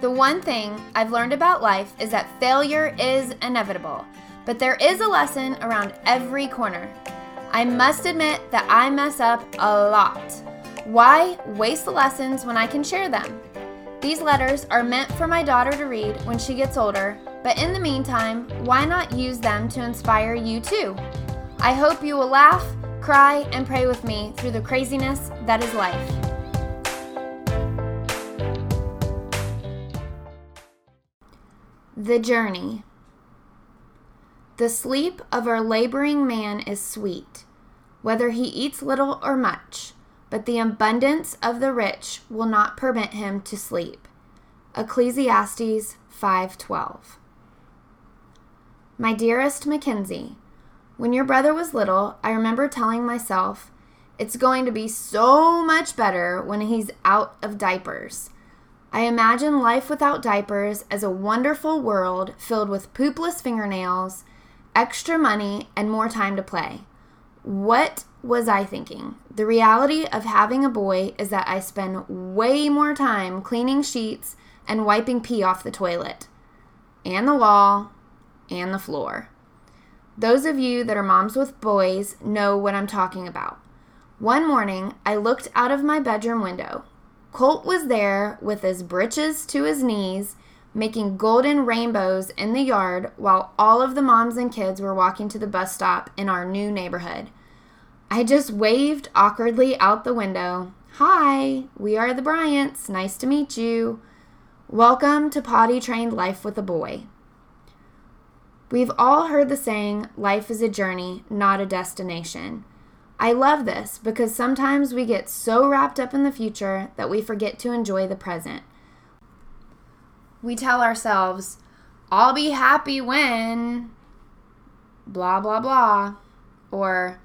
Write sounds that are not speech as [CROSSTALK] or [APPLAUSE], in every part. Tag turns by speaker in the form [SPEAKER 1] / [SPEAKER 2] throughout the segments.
[SPEAKER 1] The one thing I've learned about life is that failure is inevitable, but there is a lesson around every corner. I must admit that I mess up a lot. Why waste the lessons when I can share them? These letters are meant for my daughter to read when she gets older, but in the meantime, why not use them to inspire you too? I hope you will laugh, cry, and pray with me through the craziness that is life. The Journey The sleep of our laboring man is sweet, whether he eats little or much, but the abundance of the rich will not permit him to sleep. Ecclesiastes 5:12 My dearest Mackenzie, when your brother was little, I remember telling myself, it's going to be so much better when he's out of diapers. I imagine life without diapers as a wonderful world filled with poopless fingernails, extra money, and more time to play. What was I thinking? The reality of having a boy is that I spend way more time cleaning sheets and wiping pee off the toilet, and the wall, and the floor. Those of you that are moms with boys know what I'm talking about. One morning, I looked out of my bedroom window. Colt was there with his breeches to his knees, making golden rainbows in the yard while all of the moms and kids were walking to the bus stop in our new neighborhood. I just waved awkwardly out the window. Hi, we are the Bryants. Nice to meet you. Welcome to Potty Trained Life with a Boy. We've all heard the saying, life is a journey, not a destination. I love this because sometimes we get so wrapped up in the future that we forget to enjoy the present. We tell ourselves, I'll be happy when blah, blah, blah. Or,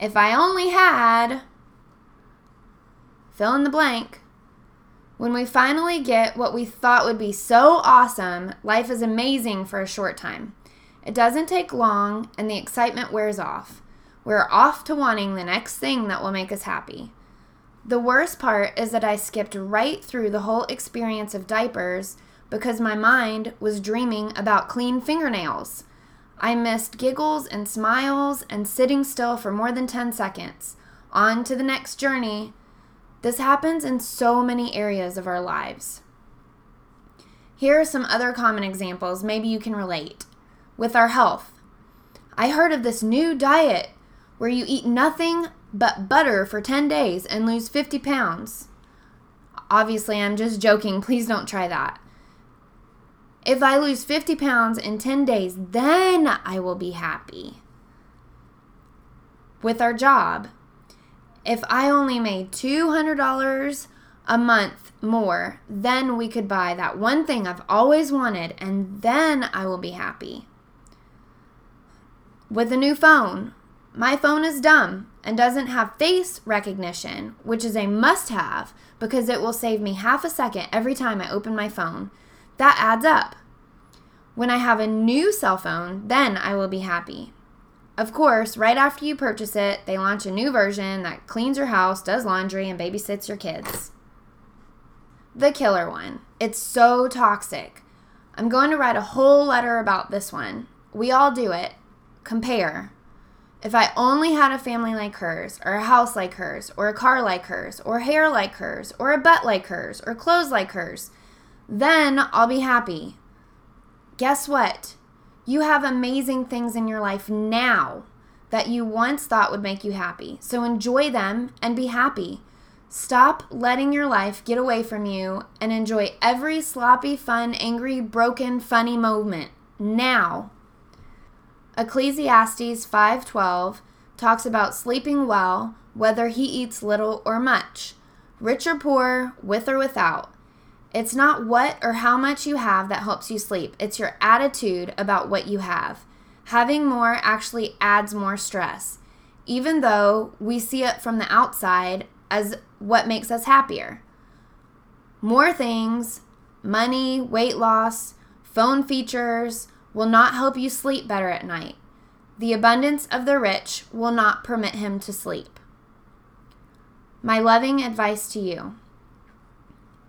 [SPEAKER 1] if I only had fill in the blank. When we finally get what we thought would be so awesome, life is amazing for a short time. It doesn't take long and the excitement wears off. We're off to wanting the next thing that will make us happy. The worst part is that I skipped right through the whole experience of diapers because my mind was dreaming about clean fingernails. I missed giggles and smiles and sitting still for more than 10 seconds. On to the next journey. This happens in so many areas of our lives. Here are some other common examples, maybe you can relate. With our health, I heard of this new diet where you eat nothing but butter for 10 days and lose 50 pounds. Obviously, I'm just joking. [LAUGHS] Please don't try that. If I lose 50 pounds in 10 days, then I will be happy. With our job, if I only made $200 a month more, then we could buy that one thing I've always wanted, and then I will be happy. With a new phone, my phone is dumb and doesn't have face recognition, which is a must have because it will save me half a second every time I open my phone. That adds up. When I have a new cell phone, then I will be happy. Of course, right after you purchase it, they launch a new version that cleans your house, does laundry, and babysits your kids. The killer one. It's so toxic. I'm going to write a whole letter about this one. We all do it. Compare. If I only had a family like hers, or a house like hers, or a car like hers, or hair like hers, or a butt like hers, or clothes like hers, then I'll be happy. Guess what? You have amazing things in your life now that you once thought would make you happy. So enjoy them and be happy. Stop letting your life get away from you and enjoy every sloppy, fun, angry, broken, funny moment now. Ecclesiastes 5:12 talks about sleeping well whether he eats little or much, rich or poor, with or without. It's not what or how much you have that helps you sleep. It's your attitude about what you have. Having more actually adds more stress, even though we see it from the outside as what makes us happier. More things, money, weight loss, phone features, will not help you sleep better at night. The abundance of the rich will not permit him to sleep. My loving advice to you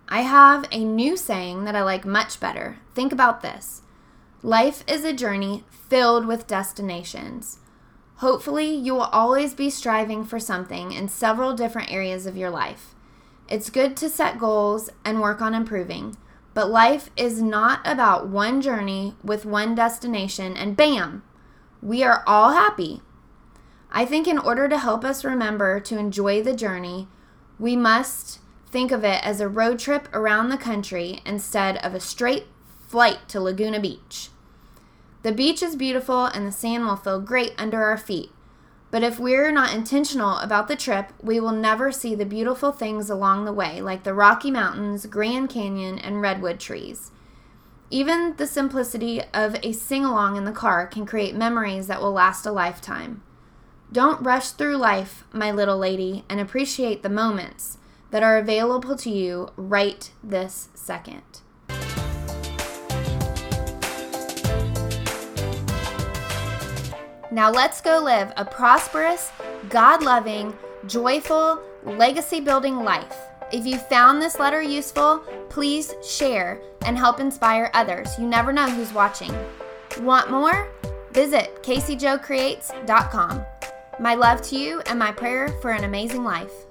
[SPEAKER 1] I have a new saying that I like much better. Think about this life is a journey filled with destinations. Hopefully, you will always be striving for something in several different areas of your life. It's good to set goals and work on improving, but life is not about one journey with one destination and bam, we are all happy. I think in order to help us remember to enjoy the journey, we must think of it as a road trip around the country instead of a straight flight to Laguna Beach. The beach is beautiful and the sand will feel great under our feet. But if we're not intentional about the trip, we will never see the beautiful things along the way, like the Rocky Mountains, Grand Canyon, and redwood trees. Even the simplicity of a sing along in the car can create memories that will last a lifetime. Don't rush through life, my little lady, and appreciate the moments that are available to you right this second. Now let's go live a prosperous, God loving, joyful, legacy building life. If you found this letter useful, please share and help inspire others. You never know who's watching. Want more? Visit CaseyJoeCreates.com. My love to you and my prayer for an amazing life.